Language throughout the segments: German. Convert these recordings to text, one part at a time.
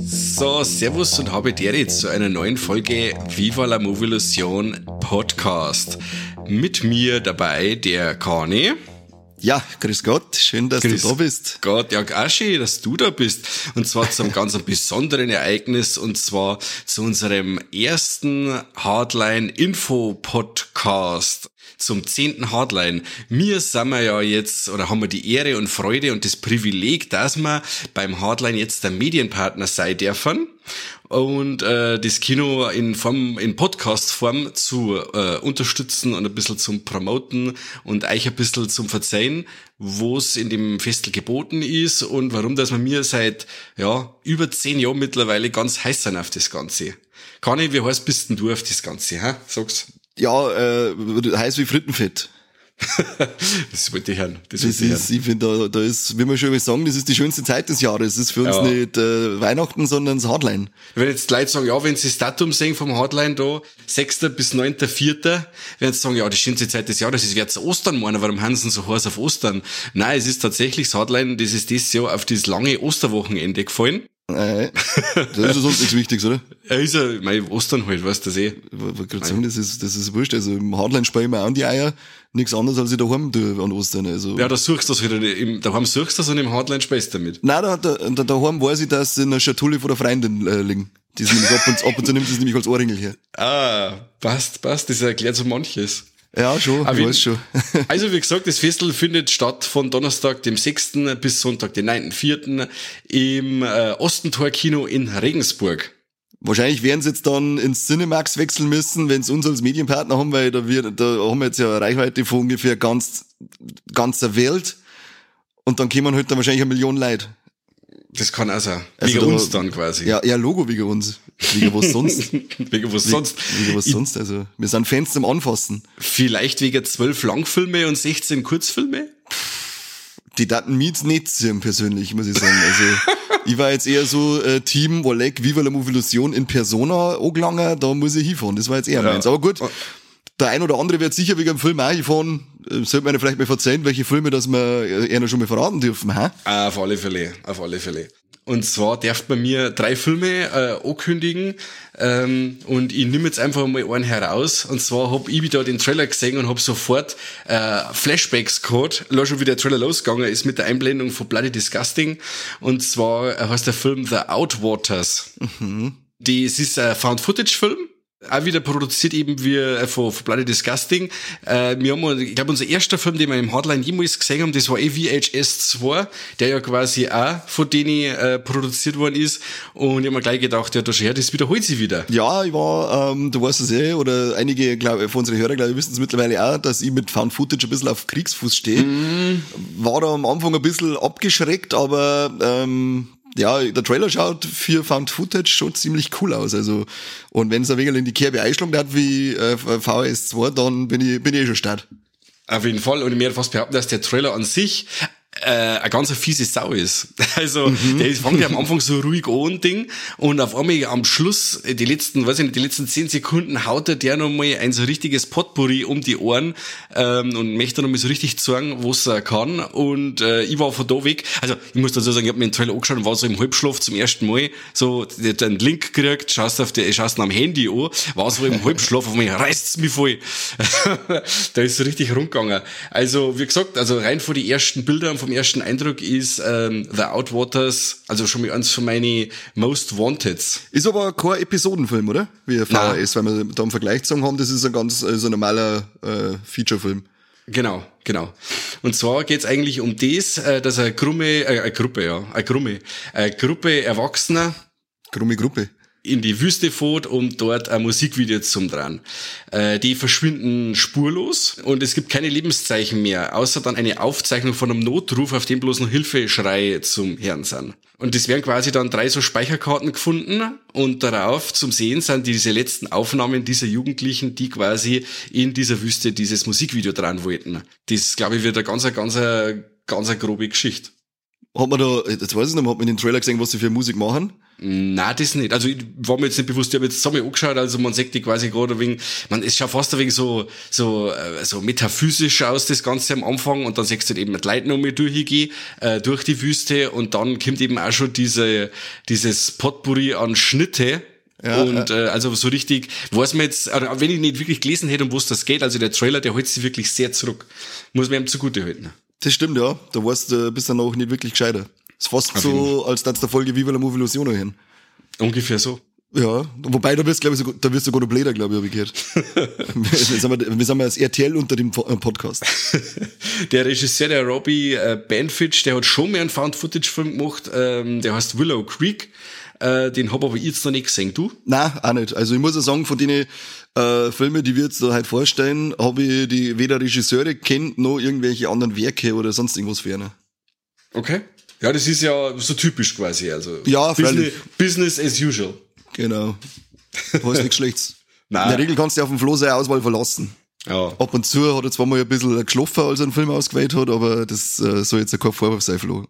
So, Servus und habe dir jetzt zu einer neuen Folge Viva la Movilusion Podcast. Mit mir dabei der Kani. Ja, grüß Gott, schön, dass grüß du da bist. Gott, ja, auch schön, dass du da bist. Und zwar zu einem ganz besonderen Ereignis, und zwar zu unserem ersten Hardline-Info-Podcast zum zehnten Hardline. Wir sind wir ja jetzt, oder haben wir die Ehre und Freude und das Privileg, dass wir beim Hardline jetzt der Medienpartner sein dürfen und äh, das Kino in Form in Podcast-Form zu äh, unterstützen und ein bisschen zum Promoten und euch ein bisschen zum Verzeihen, wo es in dem Festel geboten ist und warum, dass wir mir seit ja über zehn Jahren mittlerweile ganz heiß sind auf das Ganze. Kani, wie heiß bist denn du auf das Ganze? Ha? Sag's. Ja, äh, heiß wie Frittenfett. das wollte ich hören. Das, das ist, ich finde, da, da ist, wie wir schon mal sagen, das ist die schönste Zeit des Jahres. Das ist für uns ja. nicht äh, Weihnachten, sondern das Hardline. Wenn jetzt die Leute sagen, ja, wenn sie das Datum sehen vom Hardline da, 6. bis 9.4., werden sie sagen, ja, die schönste Zeit des Jahres, es wird Ostern meinen, warum haben sie so heiß auf Ostern? Nein, es ist tatsächlich das Hardline, das ist dieses Jahr auf das lange Osterwochenende gefallen. Nein, das ist sonst nichts Wichtiges, oder? Ja, ist ja, mein Ostern halt, weißt du das eh. Ich gerade sagen, das ist, das ist wurscht. Also im Hardline spare ich mir auch an die Eier. Nichts anderes als ich daheim tue an Ostern. Also. Ja, da suchst du das wieder. Im, daheim suchst du das und im Hardline speist du damit. Nein, da, da, da, daheim weiß ich, dass in einer Schatulle von der Freundin äh, liegen. Die ist nämlich ab und, ab und zu nimmt das nämlich als Ohrringel her. Ah, passt, passt. Das erklärt so manches. Ja, schon, Aber ich weiß schon. also wie gesagt, das Festival findet statt von Donnerstag, dem 6. bis Sonntag, den 9.4. im äh, Ostentor-Kino in Regensburg. Wahrscheinlich werden sie jetzt dann ins Cinemax wechseln müssen, wenn sie uns als Medienpartner haben, weil da, wir, da haben wir jetzt ja eine Reichweite von ungefähr ganz ganzer Welt. Und dann kommen halt dann wahrscheinlich eine Million Leute. Das kann auch sein. Also wegen da, uns dann quasi. Ja, ja, Logo wegen uns. Wegen was sonst. wegen was sonst. Wegen was sonst. Also, wir sind Fans zum Anfassen. Vielleicht wegen zwölf Langfilme und 16 Kurzfilme? Die Daten Meets nicht sehen, persönlich, muss ich sagen. Also, ich war jetzt eher so, äh, Team Wolek, Viva la Movilusion in Persona angelangen, da muss ich hinfahren. Das war jetzt eher ja. meins. Aber gut. Der ein oder andere wird sicher wegen dem Film auch hinfahren. Äh, sollte man vielleicht mal verzeihen, welche Filme, dass wir eher noch schon mal verraten dürfen, hä? Ah, auf alle Fälle, auf alle Fälle. Und zwar darf bei mir drei Filme äh, ankündigen ähm, und ich nehme jetzt einfach mal einen heraus. Und zwar hab ich wieder den Trailer gesehen und hab sofort äh, Flashbacks gehabt. Lass schon wie der Trailer losgegangen ist mit der Einblendung von Bloody Disgusting. Und zwar äh, heißt der Film The Outwaters. Mhm. Das ist ein Found-Footage-Film auch wieder produziert eben wie äh, von, von Bloody Disgusting. Äh, wir haben, ich glaube, unser erster Film, den wir im Hardline jemals gesehen haben, das war eh VHS 2, der ja quasi auch von denen äh, produziert worden ist. Und ich habe mir gleich gedacht, ja, das, das wiederholt sich wieder. Ja, ich war, ähm, du weißt es eh, oder einige glaub, von unseren Hörern, glaube ich, wissen es mittlerweile auch, dass ich mit Found Footage ein bisschen auf Kriegsfuß stehe. Mm. War da am Anfang ein bisschen abgeschreckt, aber ähm, ja, der Trailer schaut für Found Footage schon ziemlich cool aus. Also, und wenn es ein wenig in die Kerbe einschlagen hat wie äh, VS2, dann bin ich, bin ich eh schon start. Auf jeden Fall. Und ich mir fast behaupten, dass der Trailer an sich äh, eine ganz fiese Sau ist. Also mhm. der fängt ja am Anfang so ruhig an, Ding, und auf einmal am Schluss, die letzten, weiß ich nicht, die letzten zehn Sekunden haut er der nochmal ein so richtiges Potpourri um die Ohren ähm, und möchte nochmal so richtig zeigen, was er kann. Und äh, ich war von da weg, also ich muss dazu sagen, ich habe mir den Trailer angeschaut und war so im Halbschlaf zum ersten Mal, so den Link gekriegt, schaust auf der, schaust am Handy an, war so im Halbschlaf, auf einmal reißt's mich voll. da ist so richtig rumgegangen. Also wie gesagt, also rein vor die ersten Bilder vom ersten Eindruck ist ähm, The Outwaters, also schon mal eins von meinen Most Wanteds. Ist aber kein Episodenfilm, oder? Wie VHS, weil wir da im Vergleich zu haben, das ist ein ganz also ein normaler äh, Featurefilm. Genau, genau. Und zwar geht's eigentlich um das, äh, dass eine Gruppe, äh, eine Gruppe, ja, eine Gruppe, eine Gruppe Erwachsener. Grumme Gruppe. In die Wüste fährt, um dort ein Musikvideo zu drehen. Äh, die verschwinden spurlos und es gibt keine Lebenszeichen mehr, außer dann eine Aufzeichnung von einem Notruf, auf dem bloß noch Hilfeschrei zum Herrn sind. Und es werden quasi dann drei so Speicherkarten gefunden und darauf zum Sehen sind diese letzten Aufnahmen dieser Jugendlichen, die quasi in dieser Wüste dieses Musikvideo dran wollten. Das, glaube ich, wird eine ganz, ganz, ganz grobe Geschichte. Hat man da, jetzt weiß ich nicht, hat man in den Trailer gesehen, was sie für Musik machen? Na, das nicht. Also, ich war mir jetzt nicht bewusst, ich habe jetzt zusammen angeschaut, also man sieht die quasi gerade wegen, man, es schaut fast ein wenig so, so, äh, so metaphysisch aus, das Ganze am Anfang, und dann siehst du halt eben mit Leuten um mich durchgehen, äh, durch die Wüste, und dann kommt eben auch schon diese, dieses Potpourri an Schnitte, ja, und äh, also so richtig, weiß man jetzt, wenn ich nicht wirklich gelesen hätte, um was das geht, also der Trailer, der hält sich wirklich sehr zurück. Muss man ihm zugute halten. Das stimmt, ja. Da weißt du, bist dann auch nicht wirklich gescheiter. Das ist fast Auf so, als dass der Folge Viva la Movie Illusion hin. Ungefähr so. Ja, wobei da wirst, glaube ich, da wirst du sogar noch bläder, glaube ich, habe ich gehört. wir, sind wir, wir sind als RTL unter dem äh, Podcast. der Regisseur, der Robbie äh, Banfitch, der hat schon mehr einen Found-Footage-Film gemacht, ähm, der heißt Willow Creek. Äh, den hab aber ich jetzt noch nicht gesehen, du? Nein, auch nicht. Also ich muss ja sagen, von denen äh, Filme, die wir jetzt da halt vorstellen, habe ich die weder Regisseure kennt, noch irgendwelche anderen Werke oder sonst irgendwas ferner. Okay. Ja, das ist ja so typisch quasi. Also ja, Business, Business as usual. Genau. Hast nichts Schlechtes. Nein. In der Regel kannst du auf dem Flo seine Auswahl verlassen. Ja. Ab und zu hat er zwar mal ein bisschen geschlafen, als er einen Film ausgewählt hat, aber das äh, soll jetzt kein Vorwurf sein, Flo.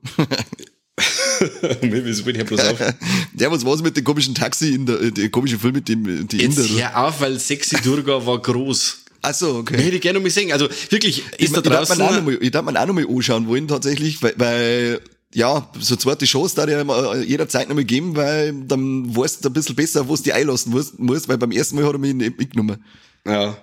Wieso bin ich bloß auf? Der, was war's mit dem komischen Taxi in der, der komische Film mit dem, die Jetzt Inder? hör auf, weil Sexy Durga war groß. Ach so, okay. Hätte ich gerne noch mal sehen. Also wirklich, ist ich, da draußen... Ich darf, mal, ich darf mir auch noch mal anschauen wollen, tatsächlich, weil, weil ja, so zweite Chance da dir jederzeit noch mal geben, weil dann weißt du ein bisschen besser, wo du die einlassen musst, weil beim ersten Mal hat er mich nicht mitgenommen. Ja.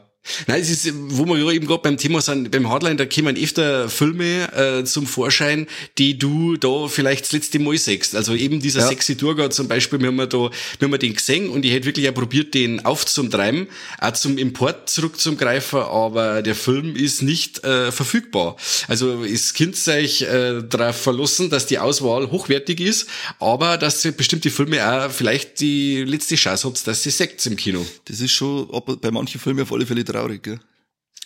Nein, es ist, wo wir eben gerade beim Thema sind, beim Hardline, da kommen öfter Filme äh, zum Vorschein, die du da vielleicht das letzte Mal siehst. Also eben dieser ja. Sexy Durga zum Beispiel, wir haben da, wir haben den gesehen und ich hätte wirklich auch probiert, den aufzutreiben, auch zum Import zurückzugreifen, aber der Film ist nicht äh, verfügbar. Also es könnt euch äh, darauf verlassen, dass die Auswahl hochwertig ist, aber dass bestimmte Filme auch vielleicht die letzte Chance habt, dass sie seht im Kino. Das ist schon bei manchen Filmen auf alle Fälle traurig, gell?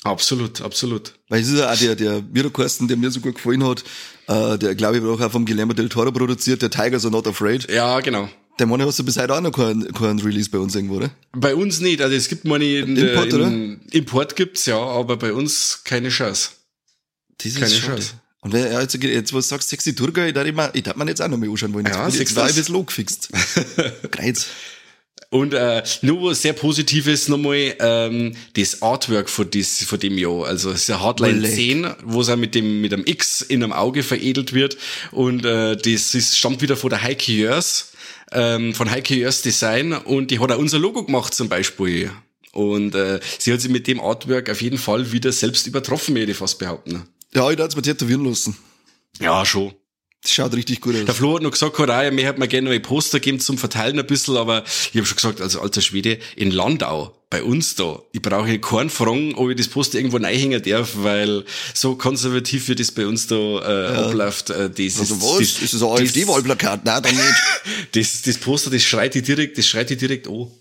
Absolut, absolut. Weil es ist ja auch der, der Miro-Kosten, der mir so gut gefallen hat, äh, der glaube ich auch vom Guillermo del Toro produziert, der Tigers Are Not Afraid. Ja, genau. Der Money hast du bis heute auch noch keinen kein Release bei uns irgendwo, oder? Bei uns nicht, also es gibt Money in, Import, in, oder? Import gibt's, ja, aber bei uns keine Chance. Das keine schade. Chance. Und wenn, ja, jetzt, jetzt, was sagst, sexy Turga, ich darf, mir, jetzt auch noch mal anschauen wollen. Ja, jetzt war ich ein bisschen gefixt. Kreuz. Und äh, nur was sehr Positives nochmal, ähm, das Artwork von, dies, von dem Jahr. Also es ist eine Hardline 10, wo es mit dem, mit einem X in einem Auge veredelt wird. Und äh, das ist, stammt wieder von der Heike Jörs, ähm, von Heike Jörs Design. Und die hat auch unser Logo gemacht zum Beispiel. Und äh, sie hat sich mit dem Artwork auf jeden Fall wieder selbst übertroffen, würde ich fast behaupten. Ja, ich darf es mir tätowieren lassen. Ja, schon. Das schaut richtig gut aus. Der Flo hat noch gesagt, ja, mir hat mir gerne neue Poster geben zum Verteilen ein bisschen, aber ich habe schon gesagt, also alter Schwede, in Landau, bei uns da, ich brauche keinen Fragen, ob ich das Poster irgendwo reinhängen darf, weil so konservativ wie das bei uns da äh, ja. abläuft, äh, das also ist... was? Das, ist das ein AfD-Wahlplakat? Nein, dann nicht. das, das Poster, das schreit die direkt, das schreit die direkt an.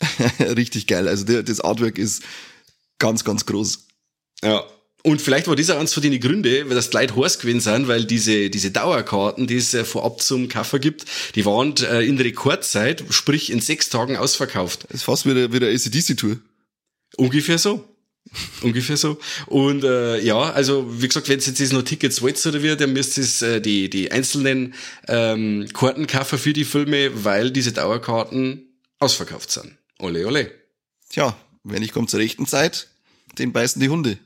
richtig geil, also das Artwork ist ganz, ganz groß. Ja, und vielleicht war das auch eins von den Gründen, weil das Leute heiß gewesen sind, weil diese, diese Dauerkarten, die es äh, vorab zum Kaffer gibt, die waren äh, in Rekordzeit, sprich in sechs Tagen ausverkauft. Das ist fast wie der, wie der ACDC-Tour. Ungefähr so. Ungefähr so. Und äh, ja, also wie gesagt, wenn es jetzt noch Tickets wollt oder wie, dann müsst ihr äh, die, die einzelnen ähm, Karten kaufen für die Filme, weil diese Dauerkarten ausverkauft sind. Ole, ole. Tja, wenn ich komme zur rechten Zeit, den beißen die Hunde.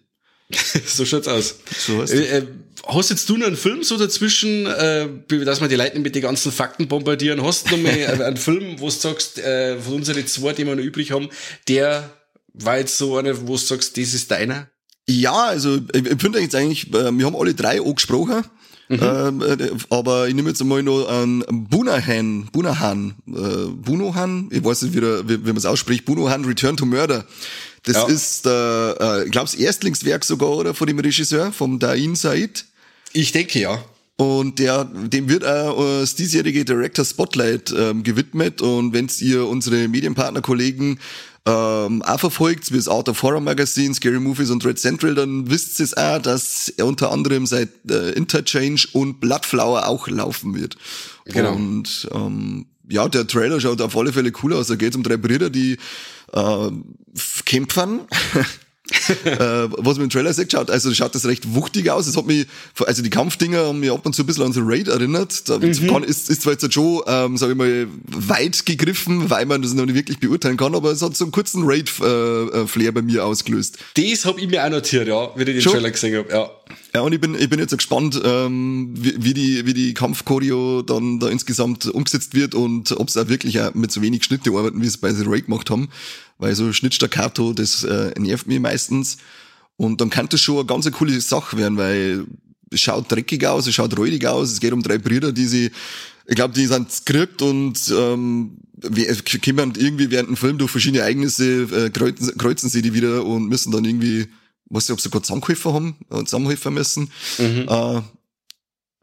so schaut's aus. So äh, äh, hast jetzt du noch einen Film so dazwischen, äh, dass wir die Leute mit den ganzen Fakten bombardieren? Hast du noch mal einen Film, wo du sagst, äh, von unseren zwei, die wir noch übrig haben, der war jetzt so einer, wo du sagst, das ist deiner? Ja, also ich, ich finde jetzt eigentlich, äh, wir haben alle drei angesprochen. Mhm. Ähm, äh, aber ich nehme jetzt einmal noch einen Bunahan, Bunahan, äh, Bunohan, ich weiß nicht, wie, der, wie, wie man es ausspricht, Bunohan Return to Murder. Das ja. ist, äh, äh, ich glaube, das Erstlingswerk sogar, oder, von dem Regisseur, vom Dain Said. Ich denke, ja. Und der, dem wird auch äh, das diesjährige Director Spotlight ähm, gewidmet. Und wenn ihr unsere Medienpartner-Kollegen ähm, auch verfolgt, wie das Art of Horror Magazine, Scary Movies und Red Central, dann wisst ihr es auch, dass er unter anderem seit äh, Interchange und Bloodflower auch laufen wird. Genau. Und ähm, ja, der Trailer schaut auf alle Fälle cool aus. Da geht es um drei Brüder, die äh, kämpfen. äh, was man im Trailer sieht, schaut, also schaut das recht wuchtig aus. Es hat mich, also die Kampfdinger haben mich ab und zu ein bisschen an so Raid erinnert. Da mhm. ist, ist zwar jetzt schon, ähm, sag ich mal, weit gegriffen, weil man das noch nicht wirklich beurteilen kann, aber es hat so einen kurzen Raid-Flair äh, äh bei mir ausgelöst. Das hab ich mir auch notiert, ja, wie ich den schon? Trailer gesehen hab, ja. Ja, und ich bin, ich bin jetzt gespannt, ähm, wie, wie die, wie die Kampfchoreo dann da insgesamt umgesetzt wird und ob sie auch wirklich auch mit so wenig Schnitte arbeiten, wie es bei The Raid gemacht haben weil so Schnittstaccato, das äh, nervt mich meistens. Und dann kann das schon eine ganz coole Sache werden, weil es schaut dreckig aus, es schaut räudig aus, es geht um drei Brüder, die sie, ich glaube, die sind skript und ähm, kommen irgendwie während dem Film durch verschiedene Ereignisse, äh, kreuzen, kreuzen sie die wieder und müssen dann irgendwie, weiß nicht, ob sie gerade zusammengeholfen haben, äh, zusammenhelfen müssen. Mhm. Äh,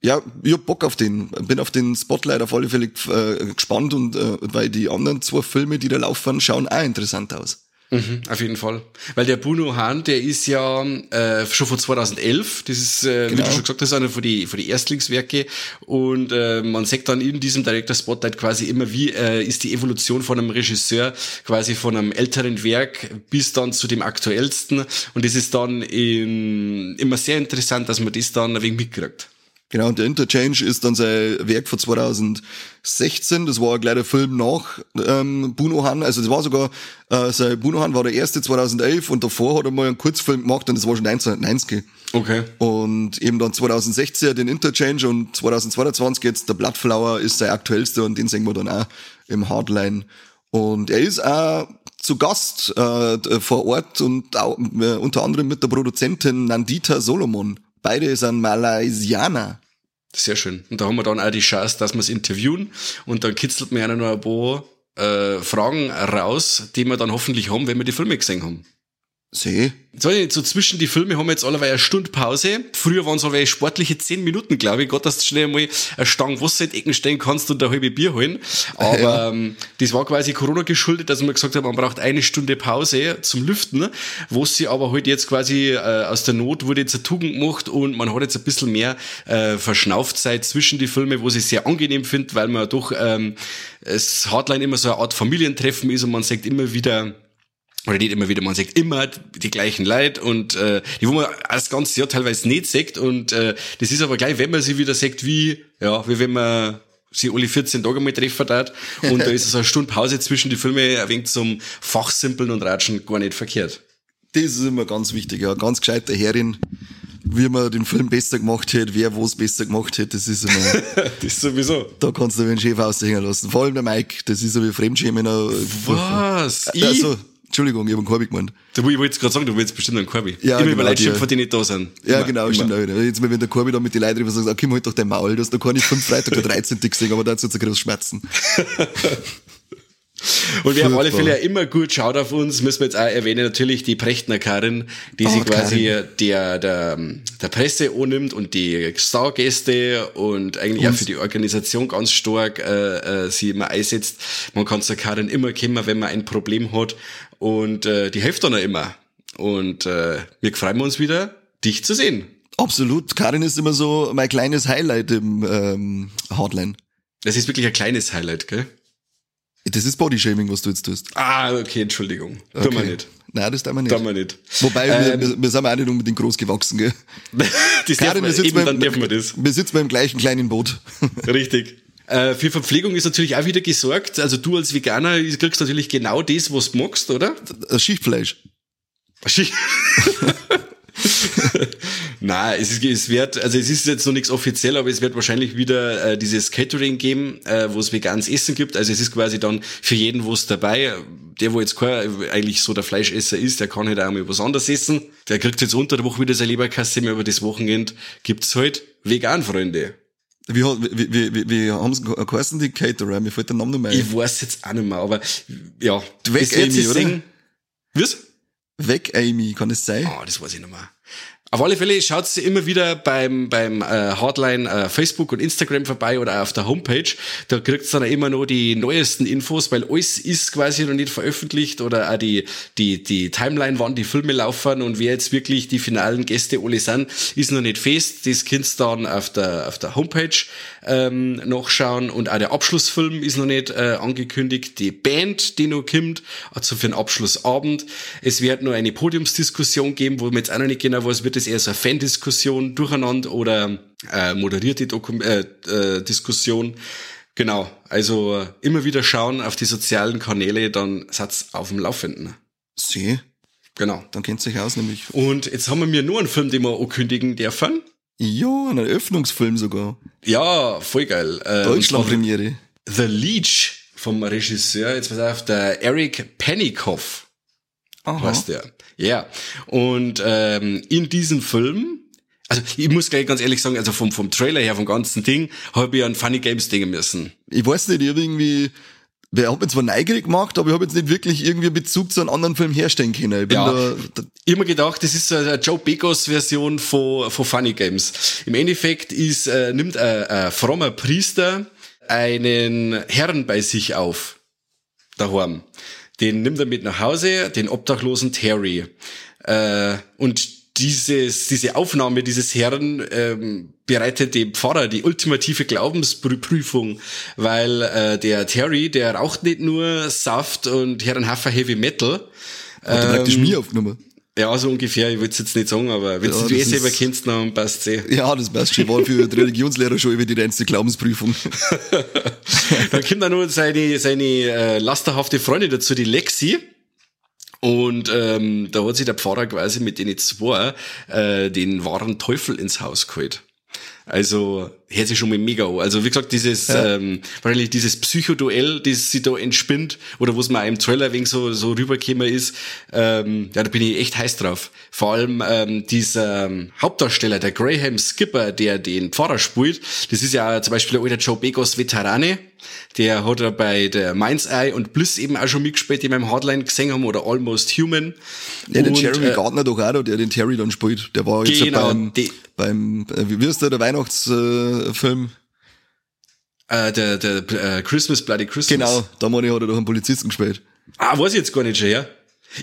ja, ich hab Bock auf den. Bin auf den Spotlight auf alle Fälle äh, gespannt und äh, weil die anderen zwei Filme, die da laufen, schauen auch interessant aus. Mhm, auf jeden Fall. Weil der Bruno Hahn, der ist ja äh, schon von 2011, das ist, äh, genau. wie du genau. schon gesagt hast, einer von die, von die Erstlingswerke und äh, man sagt dann in diesem Director Spotlight quasi immer, wie äh, ist die Evolution von einem Regisseur quasi von einem älteren Werk bis dann zu dem aktuellsten und das ist dann in, immer sehr interessant, dass man das dann ein wenig mitkriegt. Genau, und der Interchange ist dann sein Werk von 2016. Das war ein kleiner Film nach ähm, Bunohan. Also das war sogar, äh, sein Bunohan war der erste 2011 und davor hat er mal einen Kurzfilm gemacht und das war schon 1990. Okay. Und eben dann 2016 den Interchange und 2022 jetzt der Bloodflower ist sein aktuellster und den sehen wir dann auch im Hardline. Und er ist auch zu Gast äh, vor Ort und auch, äh, unter anderem mit der Produzentin Nandita Solomon. Beide sind Malaysianer. Sehr schön. Und da haben wir dann auch die Chance, dass wir es interviewen und dann kitzelt mir einer noch ein paar äh, Fragen raus, die wir dann hoffentlich haben, wenn wir die Filme gesehen haben. See. So, so zwischen die Filme haben wir jetzt alleweil eine Stunde Pause. Früher waren es alleweil sportliche zehn Minuten, glaube ich. Gott, dass du schnell mal eine Stange Wasser in Ecken stellen kannst und ein halbe Bier holen. Aber ja. ähm, das war quasi Corona geschuldet, dass man gesagt hat, man braucht eine Stunde Pause zum Lüften, wo sie aber heute halt jetzt quasi äh, aus der Not wurde jetzt eine Tugend gemacht und man hat jetzt ein bisschen mehr äh, Verschnaufzeit zwischen die Filme, wo sie sehr angenehm findet, weil man doch ähm, es Hardline immer so eine Art Familientreffen ist und man sagt immer wieder, oder nicht immer wieder, man sagt immer die gleichen Leute und äh, die, wo man das ganze Jahr teilweise nicht sagt und äh, das ist aber gleich, wenn man sie wieder sagt, wie, ja, wie wenn man sie alle 14 Tage mal treffen hat und da ist so eine Stunde Pause zwischen die Filme ein wenig zum Fachsimpeln und Ratschen gar nicht verkehrt. Das ist immer ganz wichtig, ja, ganz gescheiter Herrin, wie man den Film besser gemacht hätte, wer was besser gemacht hätte, das ist immer. das ist sowieso. Da kannst du den Chef aushängen lassen. Vor allem der Mike, das ist so wie Fremdschämen. Was? Also? Entschuldigung, ich habe einen Korbi gemeint. Ich wollte jetzt gerade sagen, du willst bestimmt einen Korbi. Ja, immer genau, über Leute schimpfen, die nicht da sind. Ja, immer, genau, immer. stimmt auch. Jetzt mal, wenn der Korbi da mit den Leuten drüber sagt, okay, halt doch dein Maul, du hast noch gar nicht fünf Freitag der 13. gesehen, aber da hat es jetzt großes Schmerzen. Und wir haben alle Fälle ja immer gut schaut auf uns, müssen wir jetzt auch erwähnen, natürlich die Prechtner Karin, die oh, sich quasi der, der, der Presse annimmt und die Stargäste und eigentlich uns. auch für die Organisation ganz stark äh, äh, sie immer einsetzt. Man kann zur Karin immer kommen, wenn man ein Problem hat und äh, die hilft dann auch immer. Und äh, wir freuen uns wieder, dich zu sehen. Absolut. Karin ist immer so mein kleines Highlight im ähm, Hardline. Das ist wirklich ein kleines Highlight, gell? Das ist Bodyshaming, was du jetzt tust. Ah, okay, Entschuldigung. Okay. Tun wir nicht. Nein, das tun wir nicht. Tun wir nicht. Wobei, ähm, wir, wir sind auch nicht unbedingt groß gewachsen, gell? das Karin, wir, eben, beim, dann dürfen wir das. Wir sitzen beim gleichen kleinen Boot. Richtig. Äh, für Verpflegung ist natürlich auch wieder gesorgt. Also du als Veganer kriegst natürlich genau das, was du magst, oder? Schichtfleisch. Schicht Na, es, ist, es wird, also es ist jetzt noch nichts offiziell, aber es wird wahrscheinlich wieder äh, dieses Catering geben, äh, wo es veganes Essen gibt. Also es ist quasi dann für jeden was dabei. Der, wo jetzt kein, eigentlich so der Fleischesser ist, der kann halt auch mal was anderes essen. Der kriegt jetzt unter der Woche wieder seine Leberkasse, über das Wochenende gibt's halt Vegan-Freunde. Wie, wie, wie, wie, haben sie geheißen, die Caterer? Mir fällt der Name nicht mehr ein. Ich weiß jetzt auch nicht mehr, aber ja. Weg Amy, oder? Wie? Weg Amy, kann es sein? Oh, das weiß ich nicht mehr. Auf alle Fälle schaut sie immer wieder beim, beim äh, Hardline äh, Facebook und Instagram vorbei oder auf der Homepage. Da kriegt ihr dann immer noch die neuesten Infos, weil alles ist quasi noch nicht veröffentlicht oder auch die, die, die Timeline, wann die Filme laufen und wer jetzt wirklich die finalen Gäste alle sind, ist noch nicht fest. Das könnt ihr dann auf der, auf der Homepage ähm, nachschauen und auch der Abschlussfilm ist noch nicht äh, angekündigt. Die Band, die noch kommt, also für den Abschlussabend. Es wird nur eine Podiumsdiskussion geben, wo man jetzt auch noch nicht genau weiß, wird es eher so eine Fan-Diskussion durcheinander oder äh, moderierte Dokum äh, äh, Diskussion. Genau, also äh, immer wieder schauen auf die sozialen Kanäle, dann seid auf dem Laufenden. See, Genau. dann kennt sich aus, nämlich. Und jetzt haben wir mir nur einen Film, den wir ankündigen dürfen. Ja, ein Eröffnungsfilm sogar. Ja, voll geil. Äh, und zwar Deutschland-Premiere. The Leech vom Regisseur, jetzt pass auf, der Eric Heißt der. Ja. Und ähm, in diesem Film, also ich muss gleich ganz ehrlich sagen, also vom, vom Trailer her, vom ganzen Ding, habe ich an Funny Games denken müssen. Ich weiß nicht, ich hab irgendwie, wer hat mich zwar neugierig gemacht, aber ich habe jetzt nicht wirklich irgendwie Bezug zu einem anderen Film herstellen können. Ich bin Ja. da, da, Ich mir gedacht, das ist so eine Joe Begos Version von, von Funny Games. Im Endeffekt ist, äh, nimmt ein, ein frommer Priester einen Herrn bei sich auf. Daheim. Den nimmt er mit nach Hause, den obdachlosen Terry. Äh, und dieses, diese Aufnahme dieses Herrn ähm, bereitet dem Pfarrer die ultimative Glaubensprüfung, weil äh, der Terry, der raucht nicht nur Saft und Herrenhaffer Heavy Metal, hat er praktisch mir aufgenommen. Ja, so ungefähr. Ich will es jetzt nicht sagen, aber wenn Ja, du das selber kennst, dann passt eh. Ja, das passt schon. War für die Religionslehrer schon über die reinste Glaubensprüfung. Dann kommt dann nur seine, seine äh, lasterhafte Freundin dazu, die Lexi. Und ähm, da hat sich der Pfarrer quasi mit denen zwei äh, den wahren Teufel ins Haus geholt. Also hört sich schon mal mega an. Also wie gesagt, dieses ähm, wahrscheinlich dieses Psychoduell, das sich da entspinnt oder was man auch im Trailer wegen so so rübergekommen ist, ähm, ja, da bin ich echt heiß drauf. Vor allem ähm, dieser ähm, Hauptdarsteller, der Graham Skipper, der den Pfarrer spielt, das ist ja zum Beispiel der alte Joe Begos Veterane. Der hat er bei der Mind's Eye und Bliss eben auch schon mitgespielt, die wir im Hardline gesehen haben, oder Almost Human. Ja, der Und, Jeremy äh, Gardner doch auch, noch, der den Terry dann spielt. Der war jetzt Genau, beim, die- beim, äh, wie ist der, der Weihnachtsfilm? Äh, der der äh, Christmas Bloody Christmas. Genau, da meine ich, hat er doch einen Polizisten gespielt. Ah, weiß ich jetzt gar nicht schon, ja.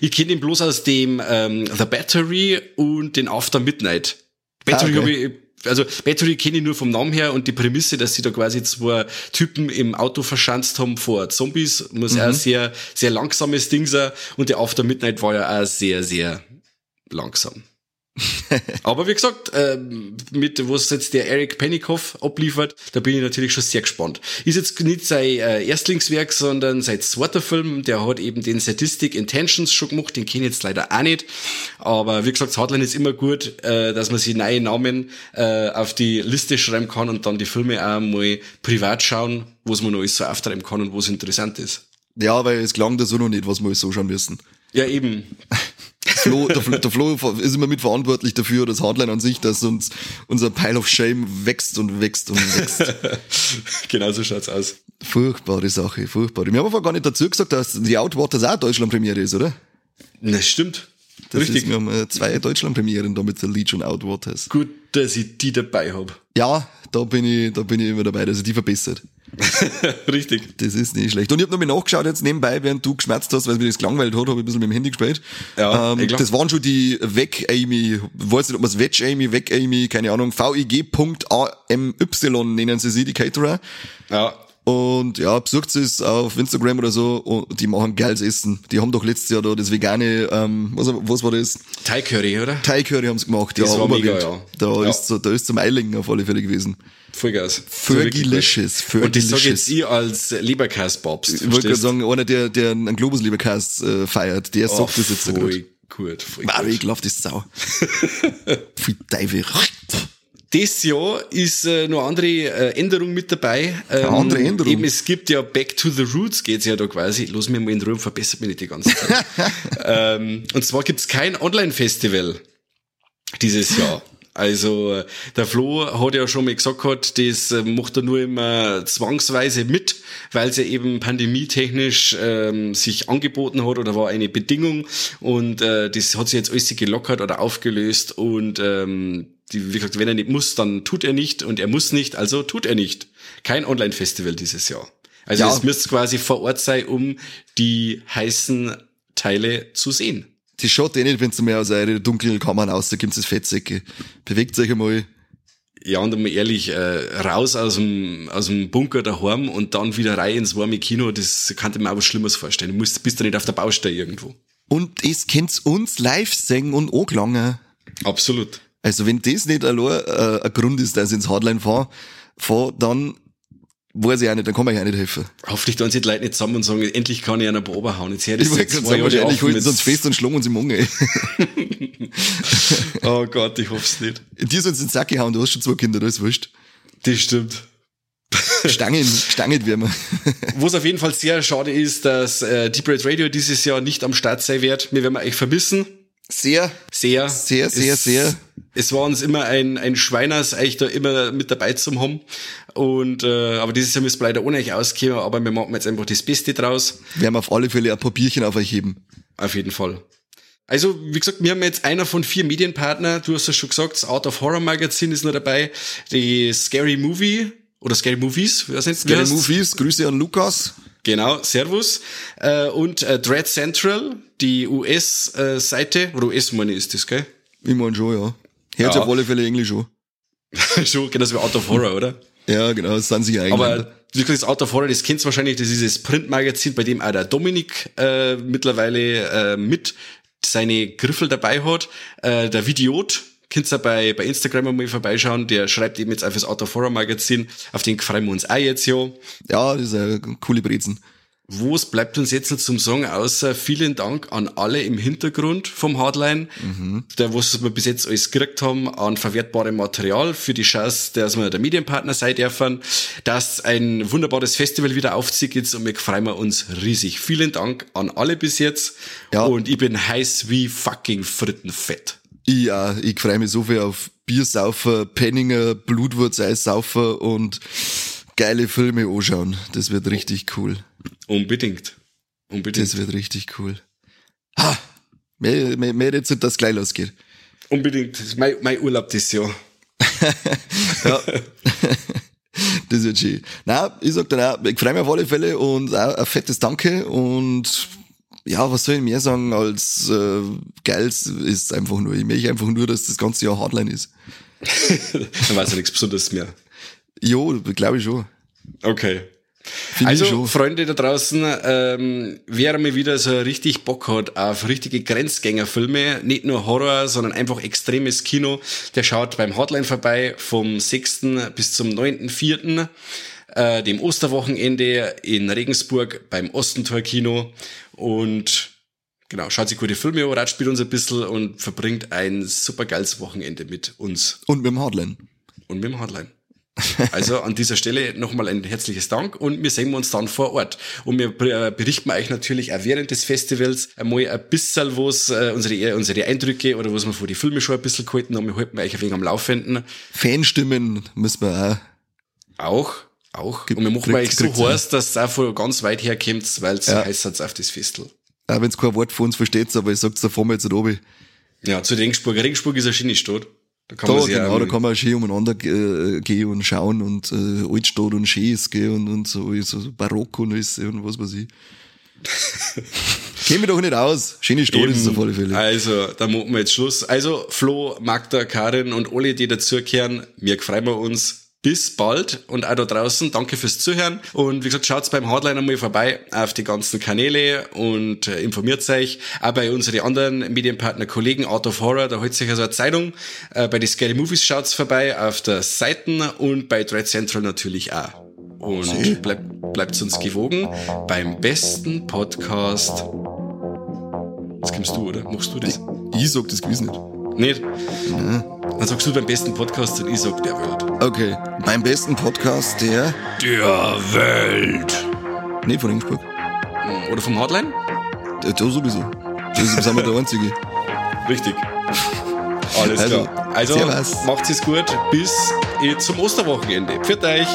Ich kenne ihn bloß aus dem ähm, The Battery und den After Midnight. Battery Ah, habe okay. ich, also Battery kenne ich nur vom Namen her und die Prämisse, dass sie da quasi zwei Typen im Auto verschanzt haben vor Zombies, muss auch sehr, sehr langsames Ding sein. Und der After Midnight war ja auch sehr, sehr langsam. Aber wie gesagt, ähm, mit was jetzt der Eric Pennycoff abliefert, da bin ich natürlich schon sehr gespannt. Ist jetzt nicht sein äh, Erstlingswerk, sondern sein zweiter Film. Der hat eben den Sadistic Intentions schon gemacht, den kenne ich jetzt leider auch nicht. Aber wie gesagt, Hardline ist immer gut, äh, dass man sich neue Namen äh, auf die Liste schreiben kann und dann die Filme auch mal privat schauen, was man noch alles so auftreiben kann und was interessant ist. Ja, weil es klang da so noch nicht, was wir so schauen müssen. Ja, eben. Flo, der, Flo, der Flo ist immer mitverantwortlich dafür, das Hardline an sich, dass uns unser Pile of Shame wächst und wächst und wächst. genau so schaut's aus. Furchtbare Sache, furchtbare. Wir haben aber gar nicht dazu gesagt, dass die Outwaters auch Deutschland-Premiere ist, oder? Das stimmt. Das Richtig. Ist, wir haben äh, zwei Deutschland-Premieren da mit der Legion Outwaters. Gut, dass ich die dabei hab. Ja, da bin ich, da bin ich immer dabei, dass ich die verbessert. Richtig. Das ist nicht schlecht. Und ich habe noch mal nachgeschaut jetzt nebenbei, während du geschmerzt hast, weil mir das gelangweilt hat, habe ich ein bisschen mit dem Handy gespielt. Ja, ähm, eh klar. das waren schon die Weg-Amy, weiß nicht, ob man es Wedge-Amy, Weg-Amy, keine Ahnung, VIG.AMY nennen sie sie, die Caterer. Ja. Und ja, besucht es auf Instagram oder so und die machen geiles Essen. Die haben doch letztes Jahr da das vegane, ähm, was, was war das? Thai Curry, oder? Thai Curry haben sie gemacht, Das ja, war mega, Oberwind. ja. Da Ja. ist so, da ist zum Eilingen auf alle Fälle gewesen. Vollgas. Fergalicious, Und das sag Fergalicious. jetzt ich als Leberkast-Babst. Ich wollte gerade sagen, einer, der, der einen Globus-Liebercast äh, feiert, der sagt das jetzt so gut. Oh, gut, voll Wow, gut. ich glaub, das ist Sau. Viel Teufel. Das Jahr ist äh, noch andere äh, Änderung mit dabei. Ähm, Eine andere Änderung? Eben, es gibt ja Back to the Roots geht's ja da quasi. Los mir mal in Ruhe, verbessert mich nicht die ganze Zeit. ähm, und zwar gibt's kein Online-Festival dieses Jahr. Also äh, der Flo hat ja schon mal gesagt, gehabt, das äh, macht er nur immer zwangsweise mit, weil es ja eben pandemietechnisch ähm, sich angeboten hat oder war eine Bedingung und äh, das hat sich jetzt alles gelockert oder aufgelöst und ähm, die, wie gesagt, wenn er nicht muss, dann tut er nicht und er muss nicht, also tut er nicht. Kein Online-Festival dieses Jahr. Also Ja. es müsste quasi vor Ort sein, um die heißen Teile zu sehen. Das schaut eh nicht, wenn ihr mal aus euren dunklen Kammern raus, da gibt's das Fettsäcke. Bewegt euch einmal. Ja, und mal ehrlich, äh, raus aus dem, aus dem Bunker daheim und dann wieder rein ins warme Kino, das kann ich mir auch was Schlimmes vorstellen. Du musst, bist du nicht auf der Baustelle irgendwo. Und es könnt uns live singen und angelangen. Absolut. Also wenn das nicht allein äh, ein Grund ist, dass ich ins Hardline fahre, fahr, dann weiß ich auch nicht, dann kann man ja auch nicht helfen. Hoffentlich tun sich die Leute nicht zusammen und sagen, endlich kann ich einen Probe hauen. Jetzt her das Ich gerade zwei sagen, mit- sie uns fest und schlagen uns im Mund. ey. Oh Gott, ich hoff's nicht. Dir in den Sack gehauen, du hast schon zwei Kinder, das ist wurscht. Das stimmt. Stangen, werden wir. Was auf jeden Fall sehr schade ist, dass äh, Deep Red Radio dieses Jahr nicht am Start sein wird. Wir werden euch vermissen. Sehr, Sehr. Sehr, sehr, es, sehr. Es war uns immer ein, ein Schweiners, euch da immer mit dabei zu haben. Und, äh, aber dieses Jahr müssen wir leider ohne euch auskommen, aber wir machen jetzt einfach das Beste draus. wir auf alle Fälle ein Papierchen auf euch heben. Auf jeden Fall. Also, wie gesagt, wir haben jetzt einer von vier Medienpartner. Du hast es schon gesagt, das Out of Horror Magazin ist noch dabei. Die Scary Movie oder Scary Movies, heißt es? Scary Movies, Grüße an Lukas. Genau, Servus. Äh, und äh, Dread Central, die US-Seite, oder US meine ist das, gell? Ich mein schon, ja. Hört Ja. auf alle Fälle Englisch schon. schon, genau, das wie Out of Horror, oder? Ja, genau, das sind sie eigentlich. Aber wie gesagt, das Out of Horror, das kennst du wahrscheinlich, das ist das Printmagazin, bei dem auch der Dominik äh, mittlerweile äh, mit seine Griffel dabei hat. Äh, der Videot, könnt ihr bei, bei Instagram mal vorbeischauen, der schreibt eben jetzt auf das Out of Horror Magazin, auf den freuen wir uns auch jetzt ja. ja, das ist eine coole Brezen. Was bleibt uns jetzt noch zum Sagen, außer vielen Dank an alle im Hintergrund vom Hardline, der was wir bis jetzt alles gekriegt haben an verwertbarem Material für die Chance, dass wir der Medienpartner sein dürfen, dass ein wunderbares Festival wieder aufzieht jetzt und wir freuen wir uns riesig. Vielen Dank an alle bis jetzt Ja. und ich bin heiß wie fucking Frittenfett. Äh, ich freue mich so viel auf Biersaufer, Penninger, Blutwurz-Eissaufer und geile Filme anschauen. Das wird richtig cool. Unbedingt. Unbedingt. Das wird richtig cool. Ha! Mehr, mehr, mehr jetzt dass es gleich losgeht. Unbedingt. Das ist mein, mein Urlaub dieses Jahr. Ja. das wird schön. Na, ich sag dann auch, ich freue mich auf alle Fälle und auch ein fettes Danke und ja, was soll ich mehr sagen als äh, geil ist einfach nur. Ich möchte einfach nur, dass das ganze Jahr Hardline ist. Dann weiß ich nichts Besonderes mehr. Jo, glaube ich schon. Okay. Finde ich Also. Freunde da draußen, ähm, wer mal wieder so richtig Bock hat auf richtige Grenzgängerfilme, nicht nur Horror, sondern einfach extremes Kino, der schaut beim Hotline vorbei vom 6. bis zum 9.4., äh, dem Osterwochenende in Regensburg beim Ostentor Kino und genau, schaut sich gute Filme an, spielt uns ein bisschen und verbringt ein super geiles Wochenende mit uns Und mit dem Hardline. und mit dem Hotline. Also an dieser Stelle nochmal ein herzliches Dank und wir sehen uns dann vor Ort. Und wir äh, berichten euch natürlich auch während des Festivals einmal ein bisschen was, äh, unsere, unsere Eindrücke oder was wir vor die Filme schon ein bisschen gehalten haben. Wir halten euch ein wenig am Laufenden. Fanstimmen müssen wir auch. Auch, auch. Gibt- und wir machen kriegt- euch so heiß, dass es auch von ganz weit her kommt, weil es Ja. heiß seid auf das Festel. Auch wenn es kein Wort von uns versteht, aber ich sag's, da fahren wir jetzt nicht oben. Ja, zu Regensburg. Regensburg ist eine schöne Stadt. Da kann Da, man genau, da kann man schön umeinander äh, gehen und schauen und äh, Altstadt und Schönes gehen und, und so, so, Barock und alles und was weiß ich. Käme doch nicht aus. Schöne Stadt ist es auf alle Fälle. Also, da machen wir jetzt Schluss. Also, Flo, Magda, Karin und alle, die dazugehören, wir freuen wir uns. Bis bald und auch da draußen, danke fürs Zuhören. Und wie gesagt, schaut beim Hardline einmal vorbei auf die ganzen Kanäle und äh, informiert euch. Auch bei unseren anderen Medienpartner Kollegen Out of Horror, da holt sich also eine Zeitung. Äh, bei die Scary Movies schaut's vorbei auf der Seiten und bei Dread Central natürlich auch. Und bleibt bleibt uns gewogen beim besten Podcast. Jetzt kommst du, oder? Machst du das? Ich sag das gewiss nicht. Nicht? Dann sagst du beim besten Podcast und ich sag der Welt. Okay, beim besten Podcast der, Der Welt. nicht von Regensburg, Oder vom Hardline? der, da sowieso. Da sind wir der Einzige. Richtig. Alles klar. Also, macht es gut. Bis zum Osterwochenende. Pfiat euch.